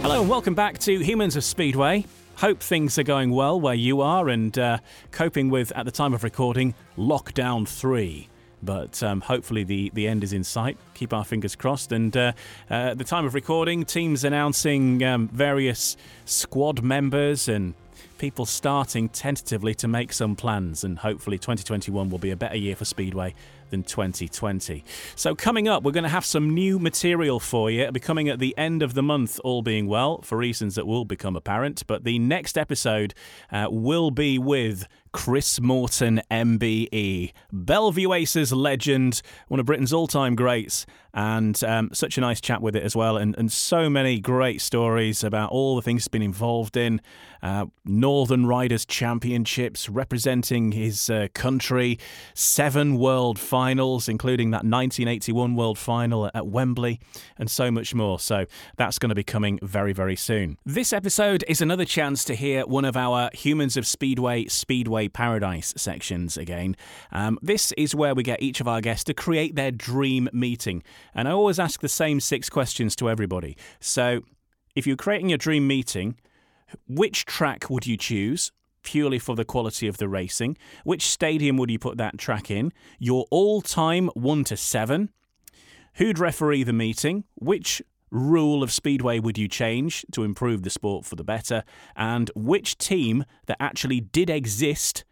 Hello and welcome back to Humans of Speedway. Hope things are going well where you are and uh, coping with, at the time of recording, Lockdown 3. But um, hopefully the, the end is in sight. Keep our fingers crossed. And uh, uh, at the time of recording, teams announcing um, various squad members and people starting tentatively to make some plans. And hopefully 2021 will be a better year for Speedway than 2020. So, coming up, we're going to have some new material for you. It'll be coming at the end of the month, all being well, for reasons that will become apparent. But the next episode uh, will be with Chris Morton, MBE, Bellevue Aces legend, one of Britain's all time greats, and um, such a nice chat with it as well, and, and so many great stories about all the things he's been involved in. Uh, Northern Riders Championships, representing his uh, country, seven world finals, including that 1981 world final at Wembley, and so much more. So that's going to be coming very, very soon. This episode is another chance to hear one of our Humans of Speedway Speedway Paradise sections again. Um, this is where we get each of our guests to create their dream meeting. And I always ask the same six questions to everybody. So if you're creating your dream meeting, which track would you choose? Purely for the quality of the racing. Which stadium would you put that track in? Your all time 1 to 7. Who'd referee the meeting? Which rule of Speedway would you change to improve the sport for the better? And which team that actually did exist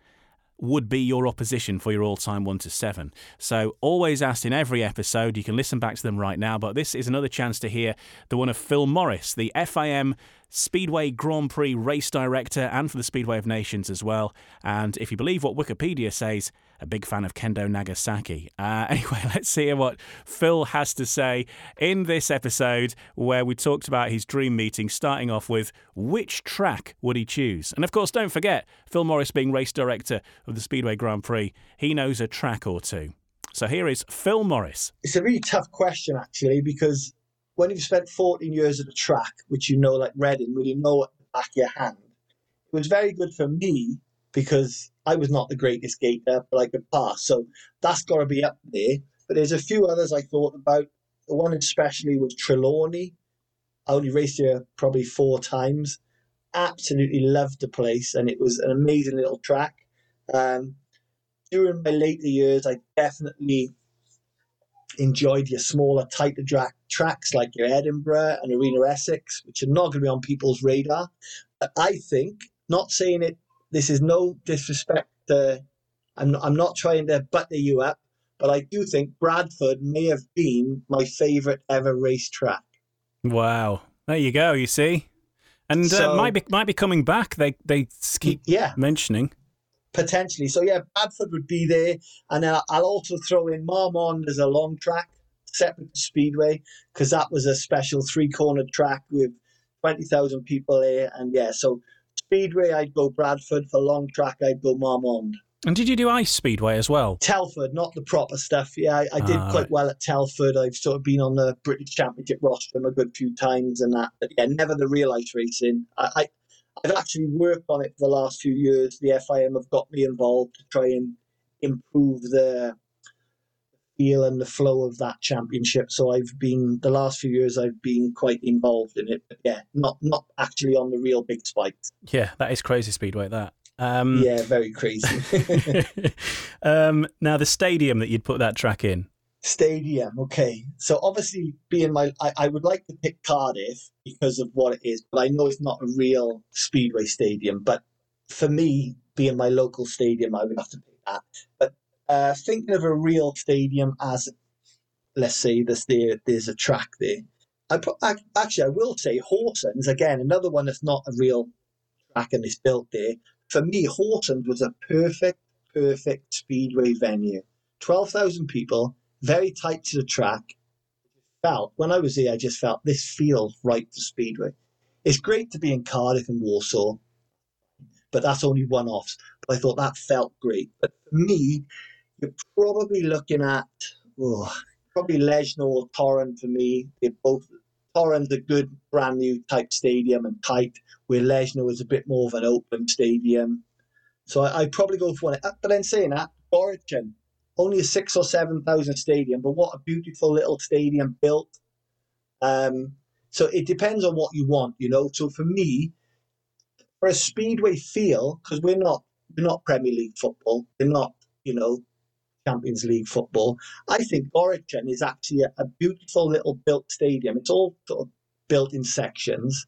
would be your opposition for your all time 1 to 7. So, always asked in every episode, you can listen back to them right now, but this is another chance to hear the one of Phil Morris, the FIM Speedway Grand Prix race director and for the Speedway of Nations as well. And if you believe what Wikipedia says, a big fan of Kendo Nagasaki. Uh, anyway, let's hear what Phil has to say in this episode where we talked about his dream meeting, starting off with which track would he choose? And of course, don't forget, Phil Morris being race director of the Speedway Grand Prix, he knows a track or two. So here is Phil Morris. It's a really tough question, actually, because when you've spent 14 years at a track, which you know like Reading, where you know at the back of your hand, it was very good for me because I was not the greatest gator, but I could pass. So that's got to be up there. But there's a few others I thought about. The one especially was Trelawny. I only raced here probably four times. Absolutely loved the place, and it was an amazing little track. Um, during my later years, I definitely enjoyed your smaller, tighter track, tracks like your Edinburgh and Arena Essex, which are not going to be on people's radar. But I think, not saying it, this is no disrespect. Uh, I'm, I'm not trying to butter you up, but I do think Bradford may have been my favourite ever racetrack. Wow. There you go, you see. And uh, might be might be coming back. They they keep yeah. mentioning potentially. So yeah, Bradford would be there, and then I'll also throw in Marmande as a long track, separate to Speedway, because that was a special three-cornered track with twenty thousand people there, and yeah, so Speedway I'd go Bradford for long track I'd go Marmande. And did you do ice speedway as well? Telford, not the proper stuff. Yeah, I, I did Ah, quite right. well at Telford. I've sort of been on the British Championship rostrum a good few times and that. But yeah, never the real ice racing. I, I, I've actually worked on it for the last few years. The FIM have got me involved to try and improve the feel and the flow of that championship. So I've been the last few years I've been quite involved in it. But yeah, not not actually on the real big spikes. Yeah, that is crazy speedway. That. Um, Yeah, very crazy. um, now the stadium that you'd put that track in. Stadium, okay. So obviously, being my, I, I would like to pick Cardiff because of what it is, but I know it's not a real speedway stadium. But for me, being my local stadium, I would have to pick that. But uh, thinking of a real stadium as, let's say, there's there, there's a track there. I ac- actually, I will say Horsens again, another one that's not a real track and it's built there. For me, Horsens was a perfect, perfect speedway venue. Twelve thousand people very tight to the track. Felt when I was here, I just felt this feels right for Speedway. It's great to be in Cardiff and Warsaw, but that's only one offs. But I thought that felt great. But for me, you're probably looking at oh, probably Leszno or Toruń for me. They're both Toruń's a good brand new type stadium and tight, where Leszno is a bit more of an open stadium. So I, I'd probably go for one. Uh, but then saying that, Origin, only a six or seven thousand stadium, but what a beautiful little stadium built. Um, so it depends on what you want, you know. So for me, for a speedway feel, because we're not we're not Premier League football, we're not you know Champions League football. I think Origin is actually a, a beautiful little built stadium. It's all sort of built in sections.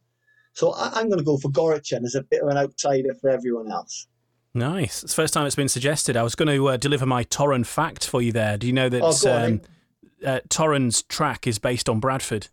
So I, I'm going to go for Goričan as a bit of an outsider for everyone else. Nice. It's the first time it's been suggested. I was going to uh, deliver my Toruń fact for you there. Do you know that Oh, um, uh, Toruń's track is based on Bradford?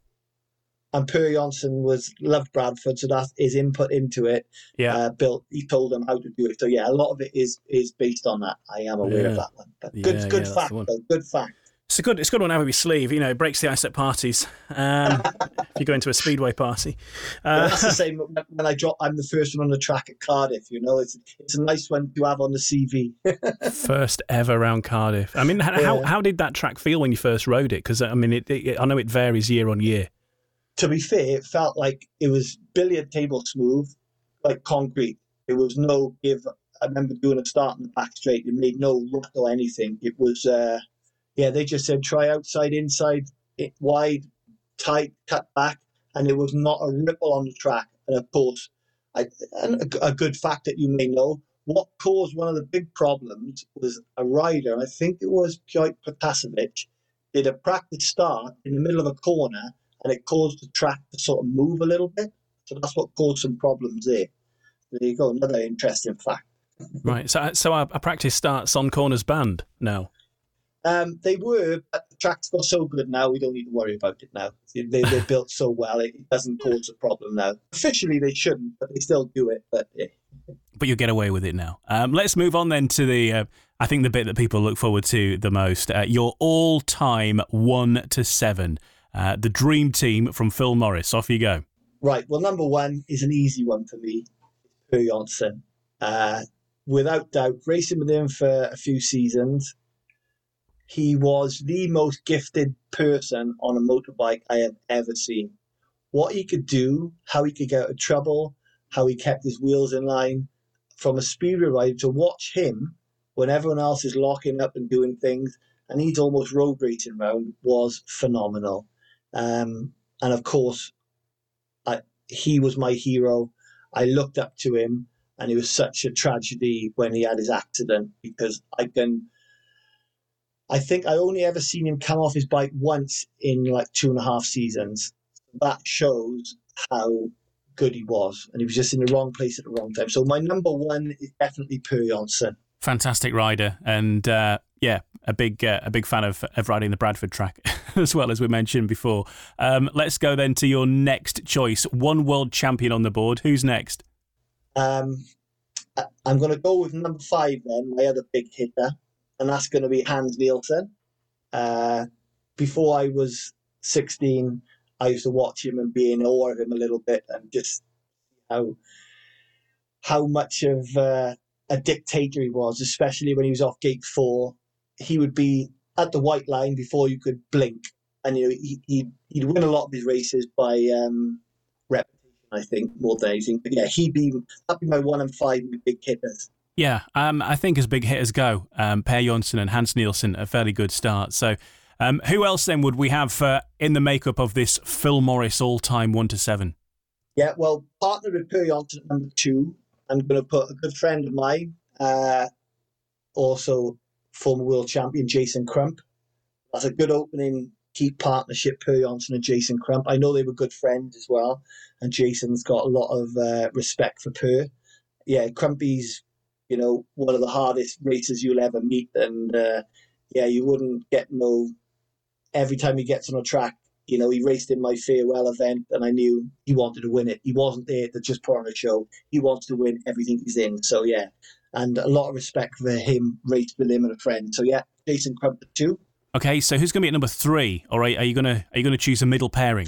and Per Jonsson was loved Bradford, so that's his input into it. Yeah. Uh, built, he told them how to do it. So yeah, a lot of it is is based on that. I am aware of that one. But good, yeah, good that's fact, though. Good fact. It's a good. It's a good one to have up your sleeve. You know, it breaks the ice at parties. Um, if you go into a speedway party, Well, uh, that's the same when- I drop. I'm the first one on the track at Cardiff. You know, it's it's a nice one to have on the CV. first ever round Cardiff. I mean, how Yeah. how did that track feel when you first rode it? Because I mean, it, it, I know it varies year on year. to be fair, it felt like it was billiard table smooth, like concrete. There was no give. I remember doing a start in the back straight. It made no rut or anything. It was, uh, yeah, they just said try outside, inside, wide, tight, cut back, and there was not a ripple on the track. And of course, I, and a, a good fact that you may know, what caused one of the big problems was a rider, I think it was Piotr Protasiewicz, did a practice start in the middle of a corner and it caused the track to sort of move a little bit. So that's what caused some problems there. There you go, another interesting fact. Right. So so our, our practice starts on corners banned now. Um, they were, but the track's got so good now, we don't need to worry about it now. They, they're built so well, it doesn't cause a problem now. Officially, they shouldn't, but they still do it. But yeah. but you'll get away with it now. Um, let's move on then to the, uh, I think the bit that people look forward to the most. Uh, your all-time one to seven, uh, the dream team from Phil Morris. Off you go. Right. Well, number one is an easy one for me. Per Jonsson. Uh, without doubt, racing with him for a few seasons, he was the most gifted person on a motorbike I have ever seen. What he could do, how he could get out of trouble, how he kept his wheels in line, from a speedway rider to watch him when everyone else is locking up and doing things, and he's almost road racing round, was phenomenal. Um, and of course, I, he was my hero. I looked up to him, and it was such a tragedy when he had his accident because I can. I think I only ever seen him come off his bike once in like two and a half seasons. That shows how good he was, and he was just in the wrong place at the wrong time. So my number one is definitely Per Jonsson. Fantastic rider, and uh, yeah, a big uh, a big fan of, of riding the Bradford track as well as we mentioned before. Um, let's go then to your next choice. One world champion on the board. Who's next? Um, I'm going to go with number five then, my other big hitter, and that's going to be Hans Nielsen. Uh, before I was 16, I used to watch him and be in awe of him a little bit and just how how much of uh, a dictator he was, especially when he was off gate four. He would be at the white line before you could blink, and you know he, he'd, he'd win a lot of his races by um, repetition. I think more than anything. But yeah, he'd be that'd be my one and five big hitters. Yeah, um, I think as big hitters go, um, Per Jonsson and Hans Nielsen a fairly good start. So, um, who else then would we have uh, in the makeup of this Phil Morris all-time one to seven? Yeah, well, partner with Per Jonsson number two. I'm going to put a good friend of mine, uh, also former world champion Jason Crump. That's a good opening keep partnership, Per Jonsson and Jason Crump. I know they were good friends as well, and Jason's got a lot of uh, respect for Per. Yeah, Crumpy's you know, one of the hardest races you'll ever meet. And uh, yeah, you wouldn't get no. Every time he gets on a track, you know, he raced in my farewell event, and I knew he wanted to win it. He wasn't there to just put on a show. He wants to win everything he's in. So yeah, and a lot of respect for him, race with him and a friend. So yeah, Jason Crumpet too. Okay, so who's going to be at number three? All right, are you gonna are you gonna choose a middle pairing?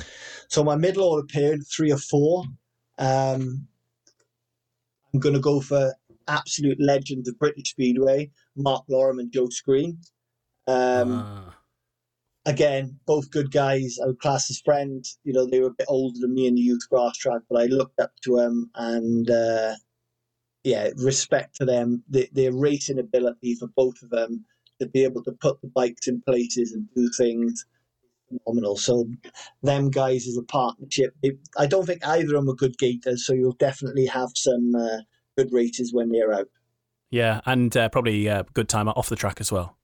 So my middle order pairing, three or four. Um, I'm going to go for absolute legends of British Speedway, Mark Loram and Joe Screen. Um, uh. Again, both good guys. I would class as friends. You know, they were a bit older than me in the youth grass track, but I looked up to them and, uh, yeah, respect to them. The, their racing ability for both of them to be able to put the bikes in places and do things phenomenal. So, them guys as a partnership, it, I don't think either of them are good gators. So you'll definitely have some uh, good races when they're out. Yeah, and uh, probably a uh, good time off the track as well.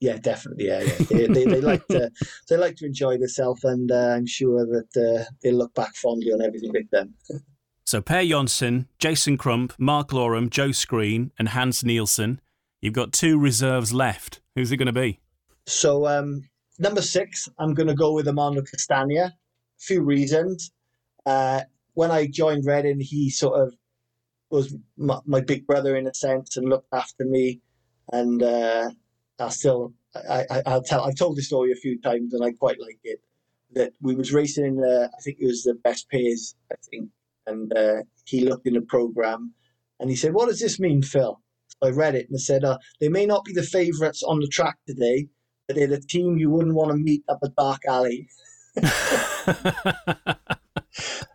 Yeah, definitely. Yeah, yeah. they, they, they, like to they like to enjoy themselves, and uh, I'm sure that uh, they look back fondly on everything they've done. so Per Jonsson, Jason Crump, Mark Loram, Joe Screen, and Hans Nielsen. You've got two reserves left. Who's it going to be? So um, number six, I'm going to go with Armando Castagna. A few reasons. Uh, when I joined Reading, he sort of was my, my, big brother in a sense and looked after me. And uh, I still, I, I, I'll tell, I've told the story a few times and I quite like it. That we was racing in, the, I think it was the best pairs, I think. And uh, he looked in the program and he said, What does this mean, Phil? So I read it and I said, uh, They may not be the favourites on the track today, but they're the team you wouldn't want to meet up a dark alley.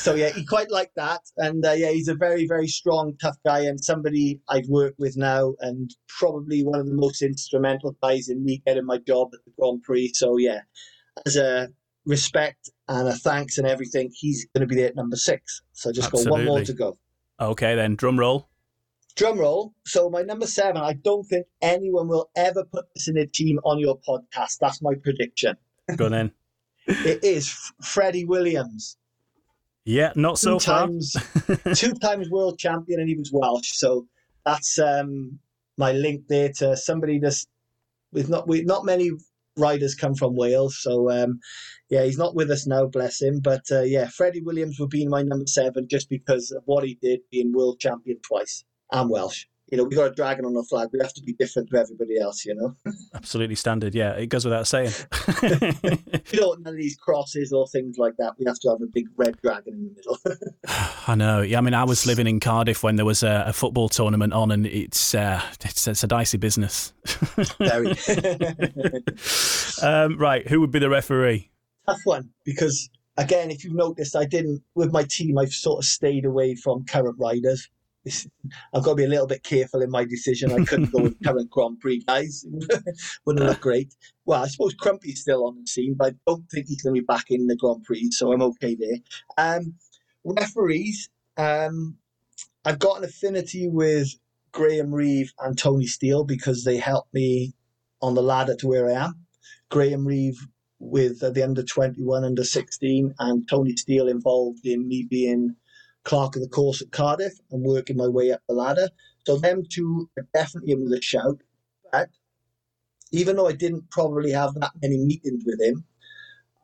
so yeah, he quite liked that, and uh, yeah, he's a very very strong, tough guy, and somebody I've worked with now, and probably one of the most instrumental guys in me getting my job at the Grand Prix. So yeah, as a respect and a thanks and everything, he's going to be there at number six. So just Absolutely. got one more to go. Okay, then drum roll. Drum roll. So my number seven, I don't think anyone will ever put this in a team on your podcast. That's my prediction. Go on then. it is Freddie Williams. Yeah, not so two times, two times world champion, and he was Welsh. So that's um, my link there to somebody that's with not with not many riders come from Wales. So um, yeah, he's not with us now, bless him. But uh, yeah, Freddie Williams would be my number seven just because of what he did, being world champion twice. I'm Welsh you know, we got a dragon on the flag. We have to be different to everybody else, you know. Absolutely standard. Yeah, it goes without saying. you don't none of these crosses or things like that. We have to have a big red dragon in the middle. I know. Yeah, I mean, I was living in Cardiff when there was a, a football tournament on, and it's uh, it's, it's a dicey business. Very. um, right, who would be the referee? Tough one because again, if you've noticed, I didn't with my team. I've sort of stayed away from current riders I've got to be a little bit careful in my decision. I couldn't go with current Grand Prix guys; wouldn't look great. Well, I suppose Crumpy's still on the scene, but I don't think he's going to be back in the Grand Prix, so I'm okay there. Um, referees, um, I've got an affinity with Graham Reeve and Tony Steele because they helped me on the ladder to where I am. Graham Reeve with the under 21, under 16, and Tony Steele involved in me being clerk of the course at Cardiff and working my way up the ladder. So them two are definitely in with a shout. But even though I didn't probably have that many meetings with him,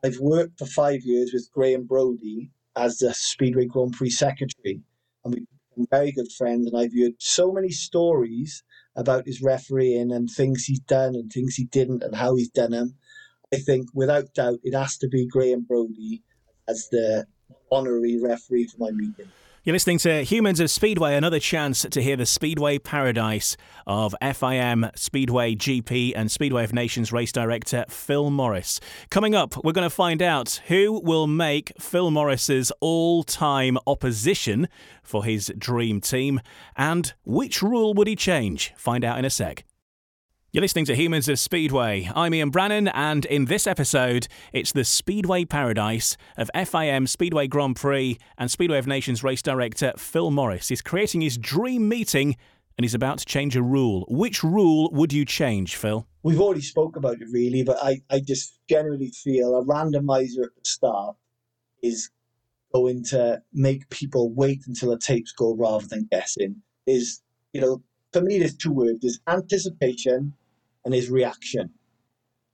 I've worked for five years with Graham Brody as the Speedway Grand Prix secretary, and we've become very good friends. And I've heard so many stories about his refereeing and things he's done and things he didn't and how he's done them. I think without doubt it has to be Graham Brody as the honorary referee for my meeting. You're listening to Humans of Speedway, another chance to hear the Speedway paradise of FIM, Speedway GP, and Speedway of Nations race director Phil Morris. Coming up, we're going to find out who will make Phil Morris's all time opposition for his dream team and which rule would he change. Find out in a sec. You're listening to Humans of Speedway. I'm Ian Brannan, and in this episode, it's the Speedway paradise of FIM Speedway Grand Prix and Speedway of Nations race director Phil Morris. He's creating his dream meeting and he's about to change a rule. Which rule would you change, Phil? We've already spoke about it really, but I, I just generally feel a randomizer at the start is going to make people wait until the tapes go rather than guessing. Is, you know, for me, there's two words: there's anticipation and there's reaction.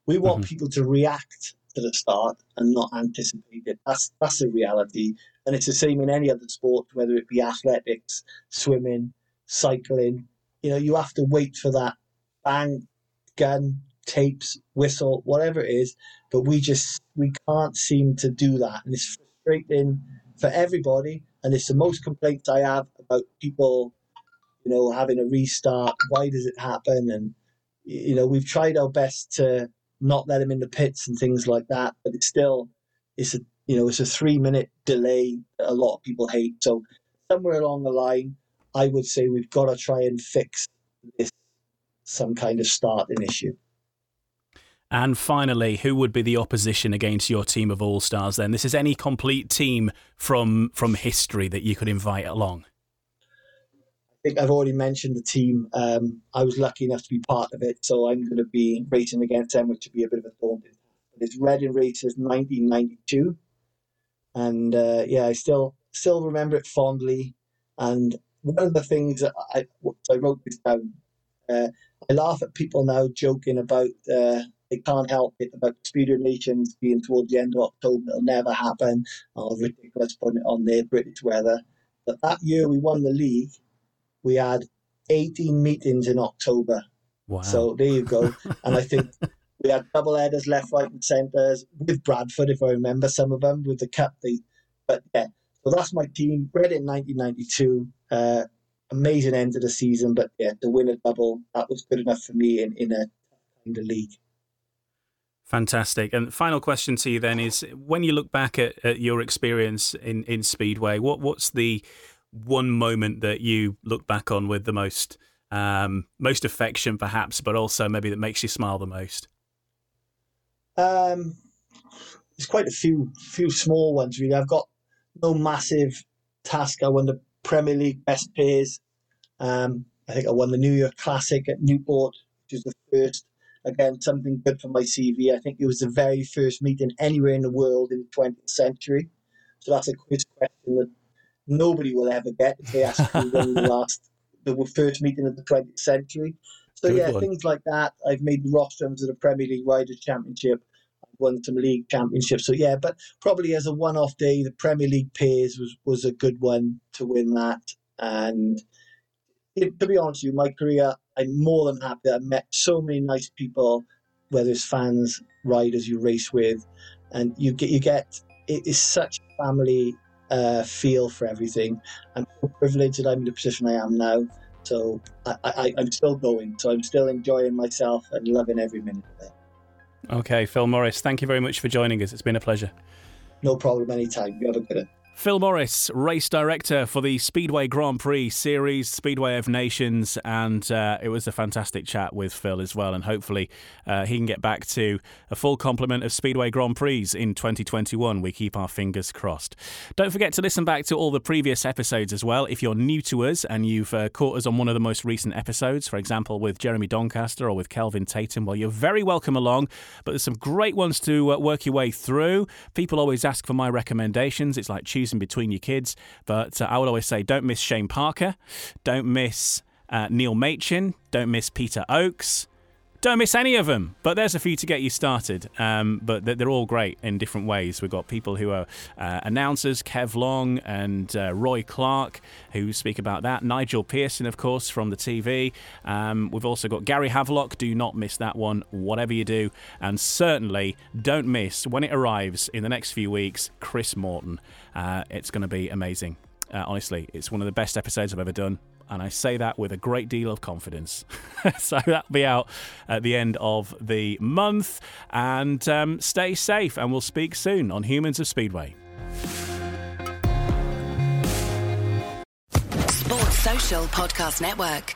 We want mm-hmm. people to react to the start and not anticipate it. That's that's the reality, and it's the same in any other sport, whether it be athletics, swimming, cycling. You know, you have to wait for that bang, gun, tapes, whistle, whatever it is. But we just we can't seem to do that, and it's frustrating for everybody. And it's the most complaints I have about people you know, having a restart. Why does it happen? And you know, we've tried our best to not let him in the pits and things like that, but it's still it's a you know it's a three minute delay that a lot of people hate. So somewhere along the line, I would say we've got to try and fix this some kind of starting issue. And finally, who would be the opposition against your team of all stars? Then this is any complete team from from history that you could invite along think I've already mentioned the team. Um, I was lucky enough to be part of it, so I'm going to be racing against them, which would be a bit of a task. But it's Reading Racers 1992, and uh, yeah, I still still remember it fondly. And one of the things that I, I wrote this down. Uh, I laugh at people now joking about uh, they can't help it about Speed of Nations being towards the end of October. It'll never happen. Oh, ridiculous putting it on there, British weather. But that year we won the league we had 18 meetings in October. Wow. So there you go. and I think we had double headers left, right, and centres with Bradford, if I remember some of them, with the cup. They, but yeah, so that's my team. Bred in 1992. Uh, amazing end of the season, but yeah, to win a double, that was good enough for me in, in a kind of league. Fantastic. And final question to you then is when you look back at, at your experience in, in Speedway, what what's the one moment that you look back on with the most um, most affection, perhaps, but also maybe that makes you smile the most? Um, there's quite a few few small ones really. I've got no massive task. I won the Premier League best pairs. Um, I think I won the New Year Classic at Newport, which is the first. Again, something good for my CV. I think it was the very first meeting anywhere in the world in the 20th century. So that's a quiz question that nobody will ever get if they ask me when the last the first meeting of the 20th century. So Good yeah, one. things like that. I've made the rostrums of the Premier League Riders Championship. I've won some league championships. So yeah, but probably as a one-off day, the Premier League Pairs was was a good one to win that. And it, to be honest with you, my career, I'm more than happy. I've met so many nice people, whether it's fans, riders you race with, and you get you get it is such family uh, feel for everything. I'm so privileged that I'm in the position I am now. So I, I, I'm still going. So I'm still enjoying myself and loving every minute of it. Okay, Phil Morris, thank you very much for joining us. It's been a pleasure. No problem anytime. You have a good one. Phil Morris, race director for the Speedway Grand Prix Series, Speedway of Nations, and uh, it was a fantastic chat with Phil as well. And hopefully, uh, he can get back to a full complement of Speedway Grand Prix in 2021. We keep our fingers crossed. Don't forget to listen back to all the previous episodes as well. If you're new to us and you've uh, caught us on one of the most recent episodes, for example, with Jeremy Doncaster or with Kelvin Tatum, well, you're very welcome along. But there's some great ones to uh, work your way through. People always ask for my recommendations. It's like choosing between your kids. But uh, I would always say don't miss Shane Parker, don't miss uh, Neil Machin, don't miss Peter Oakes. Don't miss any of them, but there's a few to get you started. Um, but they're all great in different ways. We've got people who are uh, announcers, Kev Long and uh, Roy Clark, who speak about that. Nigel Pearson, of course, from the TV. Um, we've also got Gary Havelock. Do not miss that one, whatever you do. And certainly don't miss, when it arrives in the next few weeks, Chris Morton. Uh, it's going to be amazing. Uh, honestly, it's one of the best episodes I've ever done. And I say that with a great deal of confidence. so that'll be out at the end of the month. And um, stay safe, and we'll speak soon on Humans of Speedway. Sports Social Podcast Network.